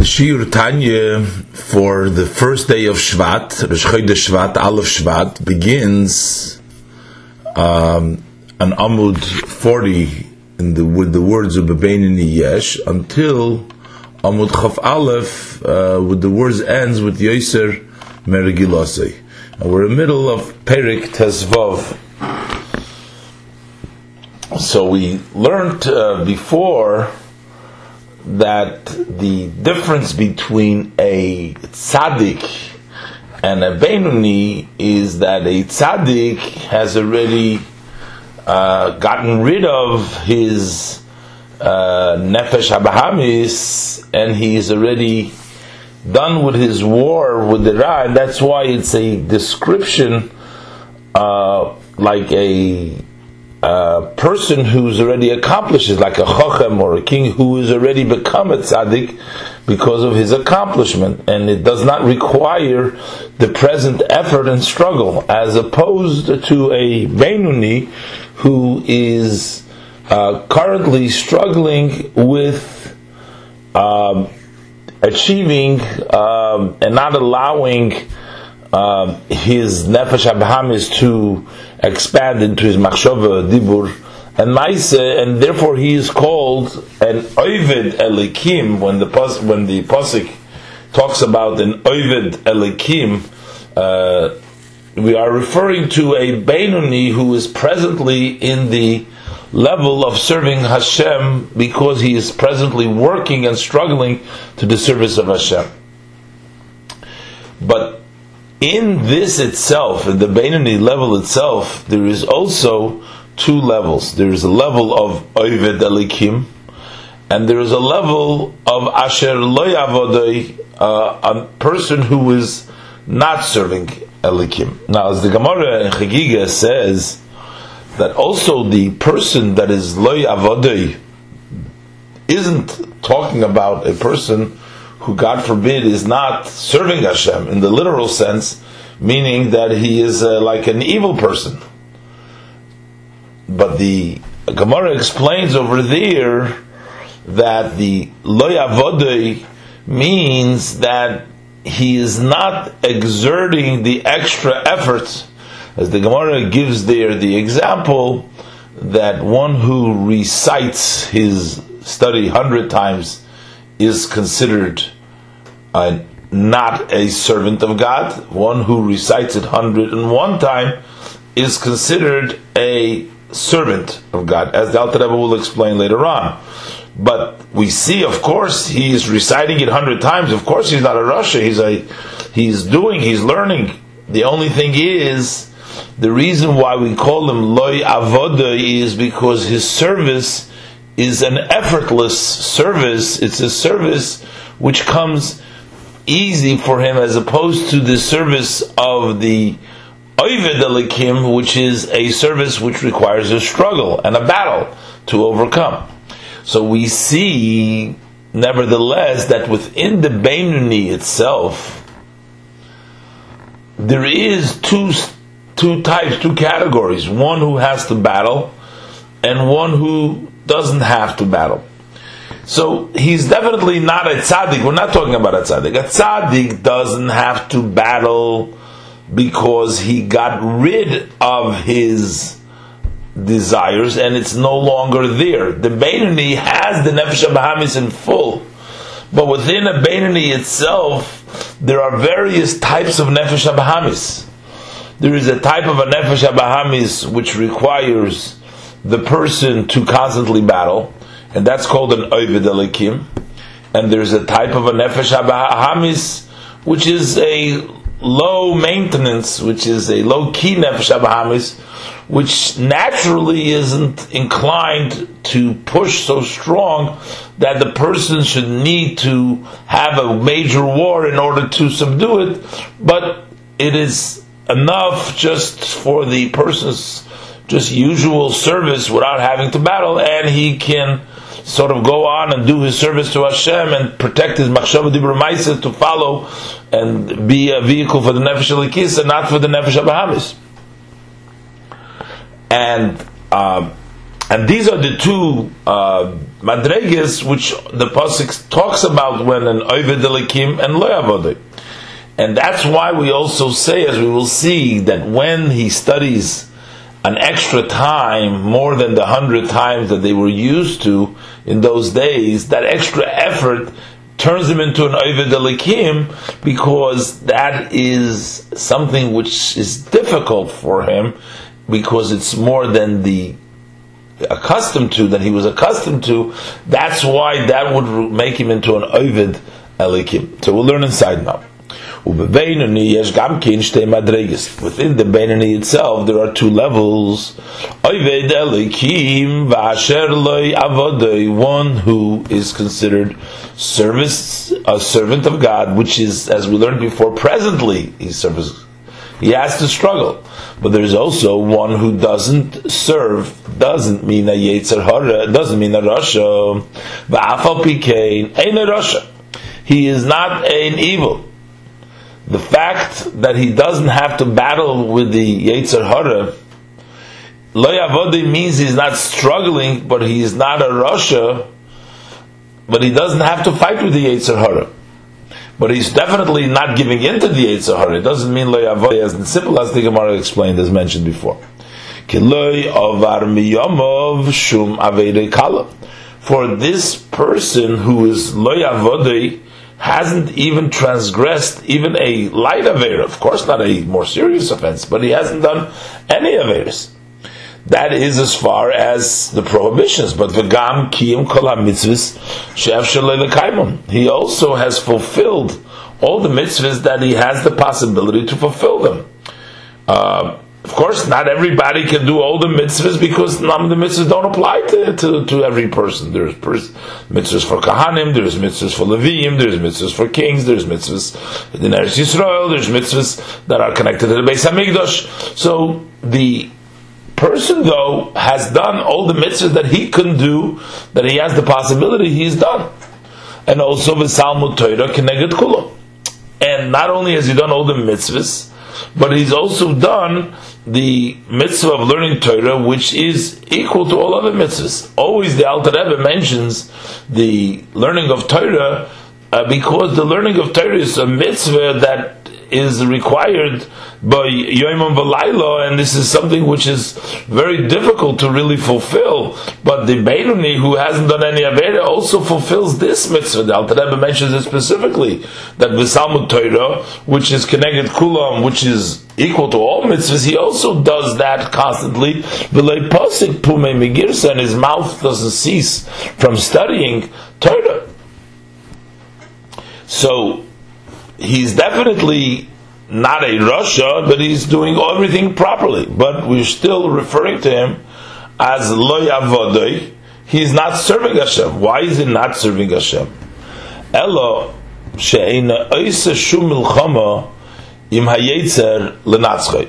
The Shiur Tanya for the first day of Shvat, Rosh Shvat, Aleph Shvat, begins um, on Amud 40 in the, with the words of Bebeini Yesh until Amud Chaf Aleph uh, with the words ends with Yoser Merigilosei. And we're in the middle of Perik Tezvov. So we learned uh, before that the difference between a tzaddik and a Benuni is that a tzaddik has already uh, gotten rid of his uh, nefesh habahamis and he's already done with his war with the Ra, and that's why it's a description uh, like a a person who's already accomplished like a chochem or a king who has already become a tzaddik because of his accomplishment, and it does not require the present effort and struggle, as opposed to a Benuni who is uh, currently struggling with um, achieving um, and not allowing uh, his nefesh abahamis to expand into his machshava dibur and maise, and therefore he is called an ovid elikim when the pos- when the posik talks about an ovid elikim. Uh, we are referring to a Beinuni who is presently in the level of serving Hashem because he is presently working and struggling to the service of Hashem. But in this itself, in the Beinoni level itself, there is also two levels. There is a level of Oived Elikim, and there is a level of Asher Loyavodoi, uh, a person who is not serving Elikim. Now, as the Gemara in Chagiga says, that also the person that is Loy Avodoi isn't talking about a person who, God forbid, is not serving Hashem in the literal sense, meaning that he is uh, like an evil person. But the Gemara explains over there that the loyavodei means that he is not exerting the extra efforts, as the Gemara gives there the example that one who recites his study hundred times is considered not a servant of God. One who recites it hundred and one time is considered a servant of God, as the Alter Rebbe will explain later on. But we see, of course, he is reciting it hundred times. Of course, he's not a Rasha. He's a he's doing. He's learning. The only thing is, the reason why we call him loy avoda is because his service is an effortless service. It's a service which comes easy for him as opposed to the service of the Oived Elikim, which is a service which requires a struggle and a battle to overcome. So we see, nevertheless, that within the Beinuni itself, there is two, two types, two categories. One who has to battle, and one who doesn't have to battle. So he's definitely not a tzaddik. We're not talking about a tzaddik. A tzaddik doesn't have to battle because he got rid of his desires and it's no longer there. The Beinani has the Nefesh Bahamis in full. But within a Beinani itself, there are various types of Nefesh Bahamis. There is a type of a Nefesh Bahamis which requires the person to constantly battle, and that's called an Ovid Elikim. And there's a type of a Nefesh Hamis, which is a low maintenance, which is a low key Nefesh Hamis, which naturally isn't inclined to push so strong that the person should need to have a major war in order to subdue it, but it is enough just for the person's just usual service without having to battle, and he can sort of go on and do his service to Hashem and protect his machshava dibur to follow and be a vehicle for the nefesh alikis and not for the nefesh abahamis. And uh, And these are the two uh, which the pasuk talks about when an oived elikim and loyavode. And that's why we also say, as we will see, that when he studies an extra time, more than the hundred times that they were used to in those days, that extra effort turns him into an Elikim because that is something which is difficult for him because it's more than the accustomed to that he was accustomed to, that's why that would make him into an Ovid Elikim. So we'll learn inside now. Within the Beinani itself, there are two levels. One who is considered service, a servant of God, which is, as we learned before, presently he serves. He has to struggle. But there's also one who doesn't serve, doesn't mean a Yetzer Hara, doesn't mean a Rasha. He is not an evil. The fact that he doesn't have to battle with the Yetzer Hara, Loyavodi means he's not struggling, but he is not a Rasha, but he doesn't have to fight with the Yetzer Hara but he's definitely not giving in to the Yetzer Hara. It doesn't mean lo as simple as the Gemara explained, as mentioned before. For this person who is lo hasn't even transgressed even a light aver, of course not a more serious offense, but he hasn't done any averas. That is as far as the prohibitions. But v'gam kiyim kol mitzvahs she'ef He also has fulfilled all the mitzvahs that he has the possibility to fulfill them. Uh, of course, not everybody can do all the mitzvahs because none of the mitzvahs don't apply to, to, to every person. There's pers- mitzvahs for kahanim, there's mitzvahs for leviim, there's mitzvahs for kings, there's mitzvahs in Eretz Yisrael, there's mitzvahs that are connected to the Beis Hamikdash. So the person though has done all the mitzvahs that he can do, that he has the possibility, he's done. And also v'salmut Torah keneged kulo. And not only has he done all the mitzvahs, but he's also done the mitzvah of learning Torah, which is equal to all other mitzvahs. Always the Alter Rebbe mentions the learning of Torah uh, because the learning of Torah is a mitzvah that is required by Yom V'Laila, and this is something which is very difficult to really fulfill. But the Beinoni, who hasn't done any Aveda, also fulfills this mitzvah. The Alter mentions it specifically, that V'Salmud Torah, which is connected Kulam, which is equal to all mitzvahs, he also does that constantly. Pasik Pume Megirsa, and his mouth doesn't cease from studying Torah. So, he's definitely not a Rasha, but he's doing everything properly. But we're still referring to him as Lo Yavodoi. He's not serving Hashem. Why is he not serving Hashem? Elo she'ena oisa shum milchama im hayetzer.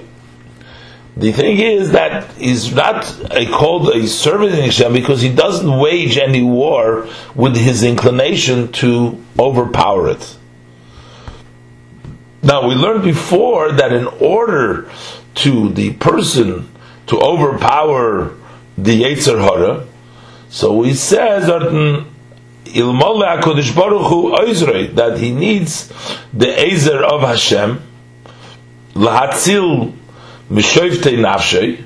The thing is that he's not a, called a servant in Hashem because he doesn't wage any war with his inclination to overpower it. Now we learned before that in order to the person to overpower the Yetzer Hara, so he says that he needs the Ezer of Hashem lahatzil mishoivtei nafshay,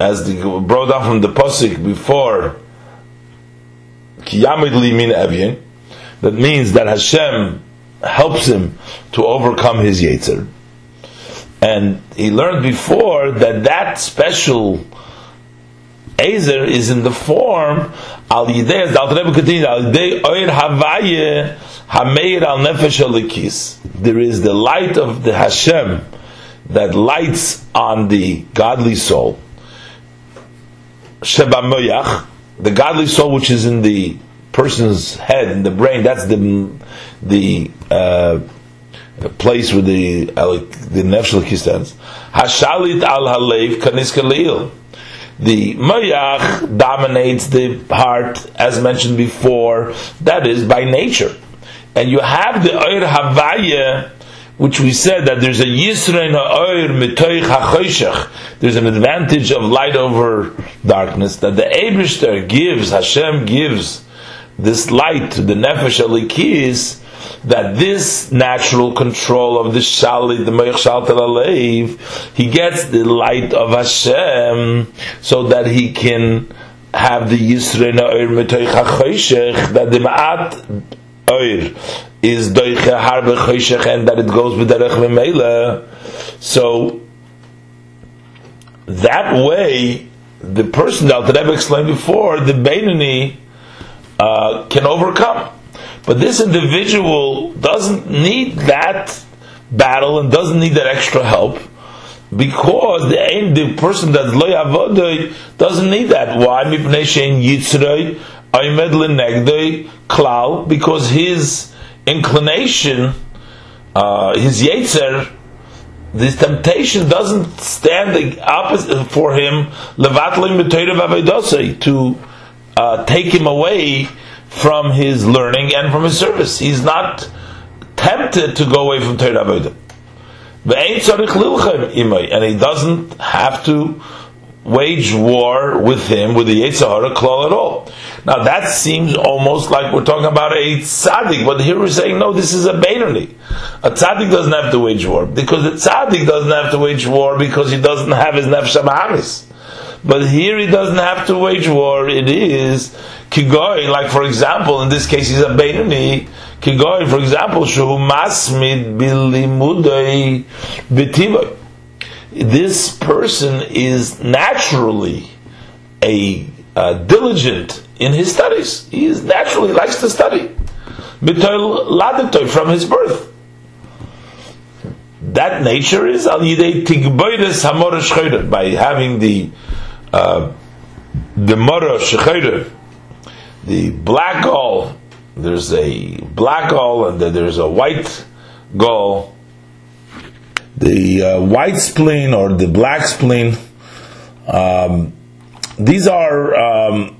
as the brought down from the pasuk before kiyamid limin evyin. That means that Hashem helps him to overcome his Yetzer. And he learned before that that special Ezer is in the form al yidei as al Rebbe al nefesh. There is the light of the Hashem that lights on the godly soul. Sheba the godly soul which is in the person's head, and the brain. That's the the uh, place where the the nefesh stands. Hashalit al halev kanis kalil. The mayach dominates the heart, as mentioned before. That is by nature, and you have the oir havaya, which we said that there's a Yisrain Ha'oir Mitoich HaChoshech, there's an advantage of light over darkness, that the Eberster gives, Hashem gives this light the Nefesh Alikis, that this natural control of the Shalit, the Meich Shaltel Aleiv, he gets the light of Hashem, so that he can have the Yisrain Ha'oir Mitoich HaChoshech, that the Ma'at Oir is doiche harbe choshech and that it goes with derech memela. So that way, the person that Rebbe explained before, the Beinani, uh, can overcome. But this individual doesn't need that battle and doesn't need that extra help because the the person that's lo yavodoi doesn't need that. Why? Mipnei shein yitzrei aymed lenegdoi klal because his inclination, uh, his yetzer, this temptation doesn't stand opposite for him to uh, take him away from his learning and from his service. He's not tempted to go away from Torah Avodah. And he doesn't have to wage war with him with the Yetzirah klal at all. Now that seems almost like we're talking about a tzaddik, but here we're saying no, this is a Beinoni. A tzaddik doesn't have to wage war because the tzaddik doesn't have to wage war because he doesn't have his nefesh. But here he doesn't have to wage war. It is kigoy, like for example, in this case he's a Beinoni. Kigoy, for example, shu masmid bilimudei b'tivoy this person is naturally a uh, diligent in his studies. He is naturally likes to study. From his birth. That nature is al by having the uh, the mora shechayre, the black gall. There's a black gall and there's a white gall the uh, white spleen or the black spleen. Um, these are um,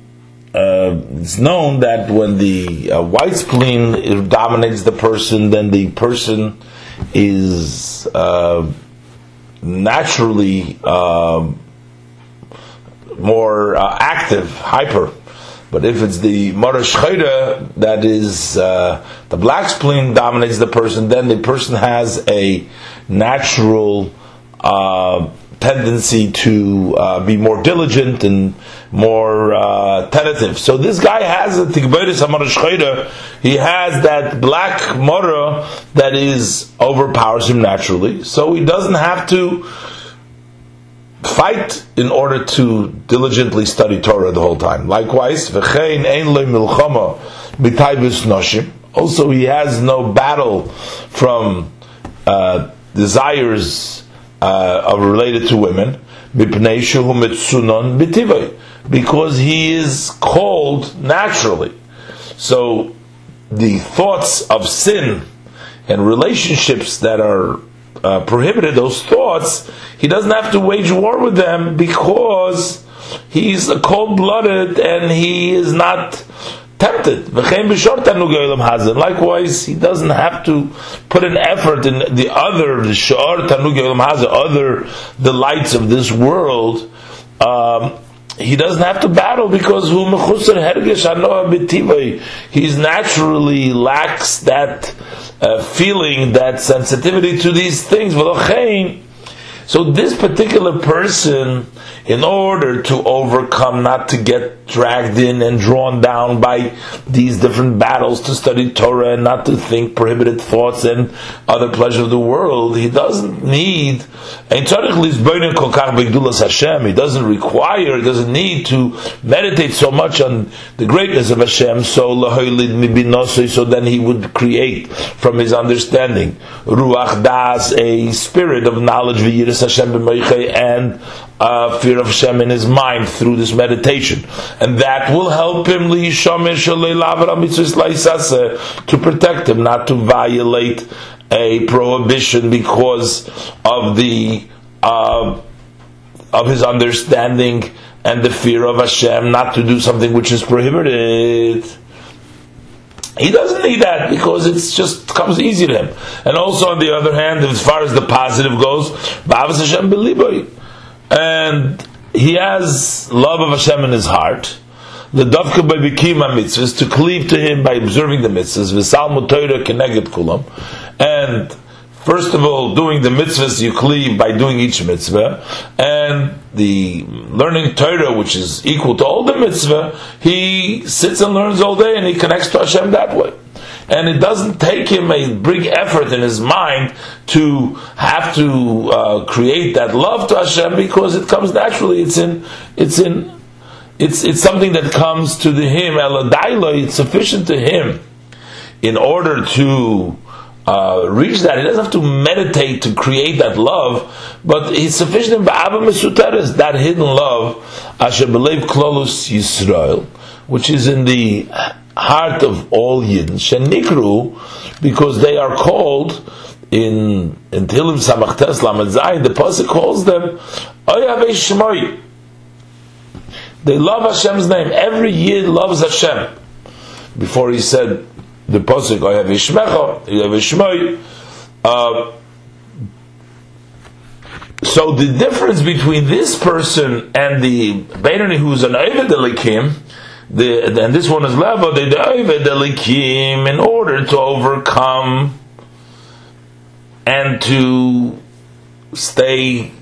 uh, it's known that when the uh, white spleen dominates the person, then the person is uh, naturally um, more uh, active, hyper. But if it's the Marash that is uh, the black spleen dominates the person, then the person has a natural uh, tendency to uh, be more diligent and more uh, tentative. So this guy has a tikberis hamarash He has that black mora that is overpowers him naturally. So he doesn't have to fight in order to diligently study Torah the whole time. Likewise. Also, he has no battle from uh, desires uh, related to women, because he is called naturally. So the thoughts of sin and relationships that are uh, prohibited, those thoughts, he doesn't have to wage war with them because he's cold blooded and he is not tempted. Likewise, he doesn't have to put an effort in the other, the other delights of this world. Um, he doesn't have to battle because he's naturally lacks that uh, feeling, that sensitivity to these things. So this particular person in order to overcome, not to get dragged in and drawn down by these different battles to study Torah and not to think prohibited thoughts and other pleasures of the world, he doesn't need, he doesn't require, he doesn't need to meditate so much on the greatness of Hashem, so so then he would create from his understanding. Ruach Das, a spirit of knowledge, and uh, fear of Hashem in his mind through this meditation, and that will help him to protect him, not to violate a prohibition because of the uh, of his understanding and the fear of Hashem, not to do something which is prohibited. He doesn't need that because it's just comes easy to him. And also on the other hand, as far as the positive goes, and he has love of Hashem in his heart. The dafka by bikima mitzvahs to cleave to him by observing the mitzvahs. V'sal mutoira keneged kulam, and First of all, doing the mitzvahs you cleave by doing each mitzvah, and the learning Torah, which is equal to all the mitzvah, he sits and learns all day and he connects to Hashem that way. And it doesn't take him a big effort in his mind to have to uh, create that love to Hashem because it comes naturally. It's in, it's in, it's it's something that comes to the him. It's sufficient to him in order to uh, reach that. He doesn't have to meditate to create that love, but he's sufficient in Ba'aba Mesuteres, that hidden love, Asher Belev Klolus Yisrael, which is in the heart of all Yidden, Shenikru, because they are called in in Tilim Samachtes Lamed Zayin, the pasuk calls them Oyave Shmoi. They love Hashem's name. Every Yid loves Hashem. Before he said the posuk I have Ishmecha, you have Ishmoi. Uh, so the difference between this person and the Beinoni who's an Ovid Elikim, the, and this one is Leva, the Ovid Elikim, in order to overcome and to stay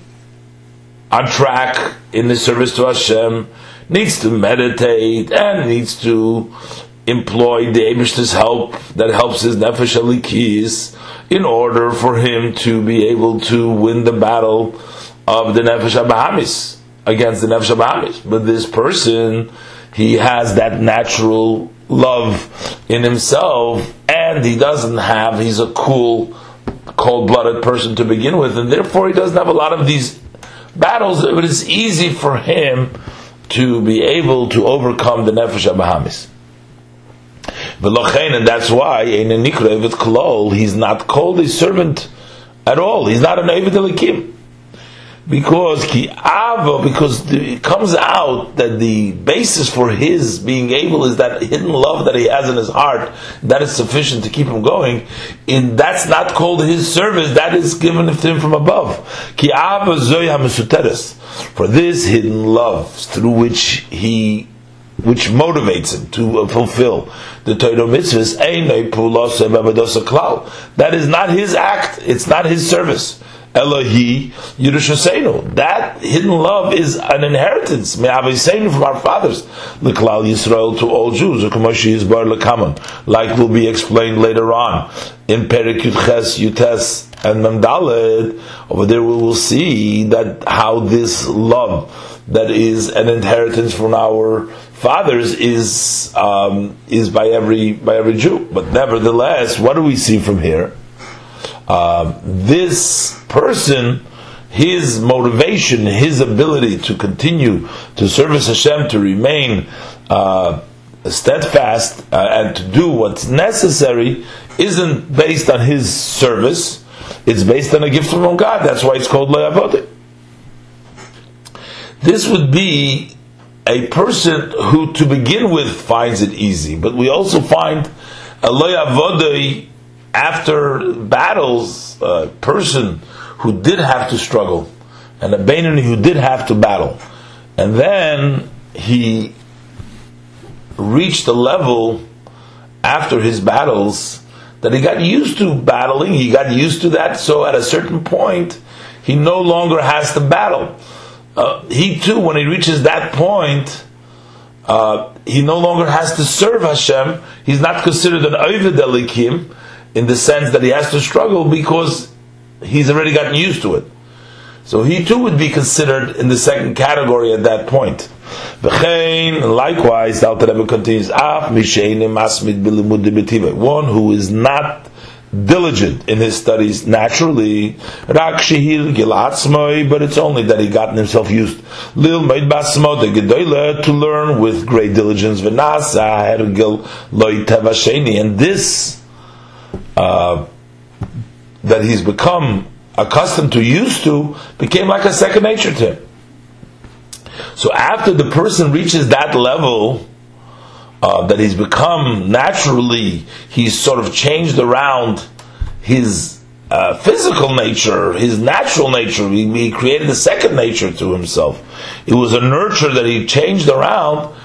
on track in the service to Hashem, needs to meditate and needs to employ the Abish's help that helps his Nefesh Alikis in order for him to be able to win the battle of the Nefesh Abahamis against the Nefesh Abahamis. But this person, he has that natural love in himself and he doesn't have, he's a cool, cold-blooded person to begin with and therefore he doesn't have a lot of these battles, but it's easy for him to be able to overcome the Nefesh Abahamis and that's why in a nikra klol, he's not called a servant at all. He's not an Evid Elikim. Because ki ava, because it comes out that the basis for his being able is that hidden love that he has in his heart, that is sufficient to keep him going. And that's not called his service, that is given to him from above. Ki ava For this hidden love through which he which motivates him to uh, fulfill the Torah mitzvahs, that is not his act, it's not his service. Elohi Yerushaseinu. That hidden love is an inheritance, may Avais from our fathers. L'klal Yisrael to all Jews, is bar like will be explained later on in Perik Yudches Yutes and Memdaled. Over there, we will see that how this love that is an inheritance from our fathers is um, is by every by every Jew. But nevertheless, what do we see from here? Uh, this person, his motivation, his ability to continue to service Hashem, to remain uh, steadfast uh, and to do what's necessary, isn't based on his service. It's based on a gift from God. That's why it's called Le'avodah. This would be a person who, to begin with, finds it easy, but we also find a loyavodei after battles, a person who did have to struggle, and a Benoni who did have to battle, and then he reached a level after his battles that he got used to battling, he got used to that, so at a certain point, he no longer has to battle uh, he too, when he reaches that point, uh, he no longer has to serve Hashem. He's not considered an Ovid Elikim in the sense that he has to struggle because he's already gotten used to it. So he too would be considered in the second category at that point. Likewise, the Alter Rebbe continues, One who is not diligent in his studies naturally. Rak shehil but it's only that he gotten himself used lil made basmo to learn with great diligence v'nasa hergil loy and this uh, that he's become accustomed to, used to, became like a second nature to him. So after the person reaches that level uh, that he's become naturally, he's sort of changed around his uh, physical nature, his natural nature. He, he, created a second nature to himself. It was a nurture that he changed around.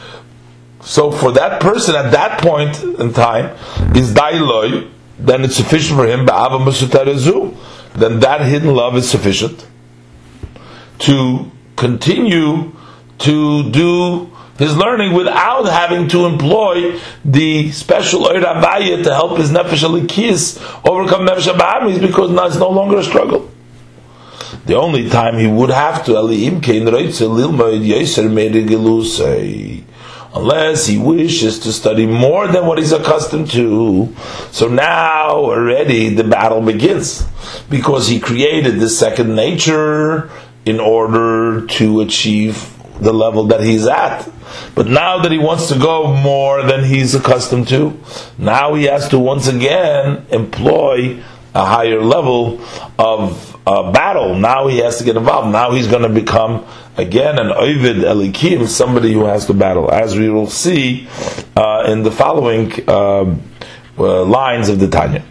So for that person at that point in time is dailoi, then it's sufficient for him. Then that hidden love is sufficient to continue to do his learning without having to employ the special Oir to help his Nefesh Alikis overcome Nefesh Abahamis because now it's no longer a struggle. The only time he would have to unless he wishes to study more than what he's accustomed to. So now already the battle begins because he created this second nature in order to achieve the level that he's at. But now that he wants to go more than he's accustomed to, now he has to once again employ a higher level of uh, battle. Now he has to get involved. Now he's going to become again an Ovid Elikim, somebody who has to battle, as we will see uh, in the following uh, uh lines of the Tanya.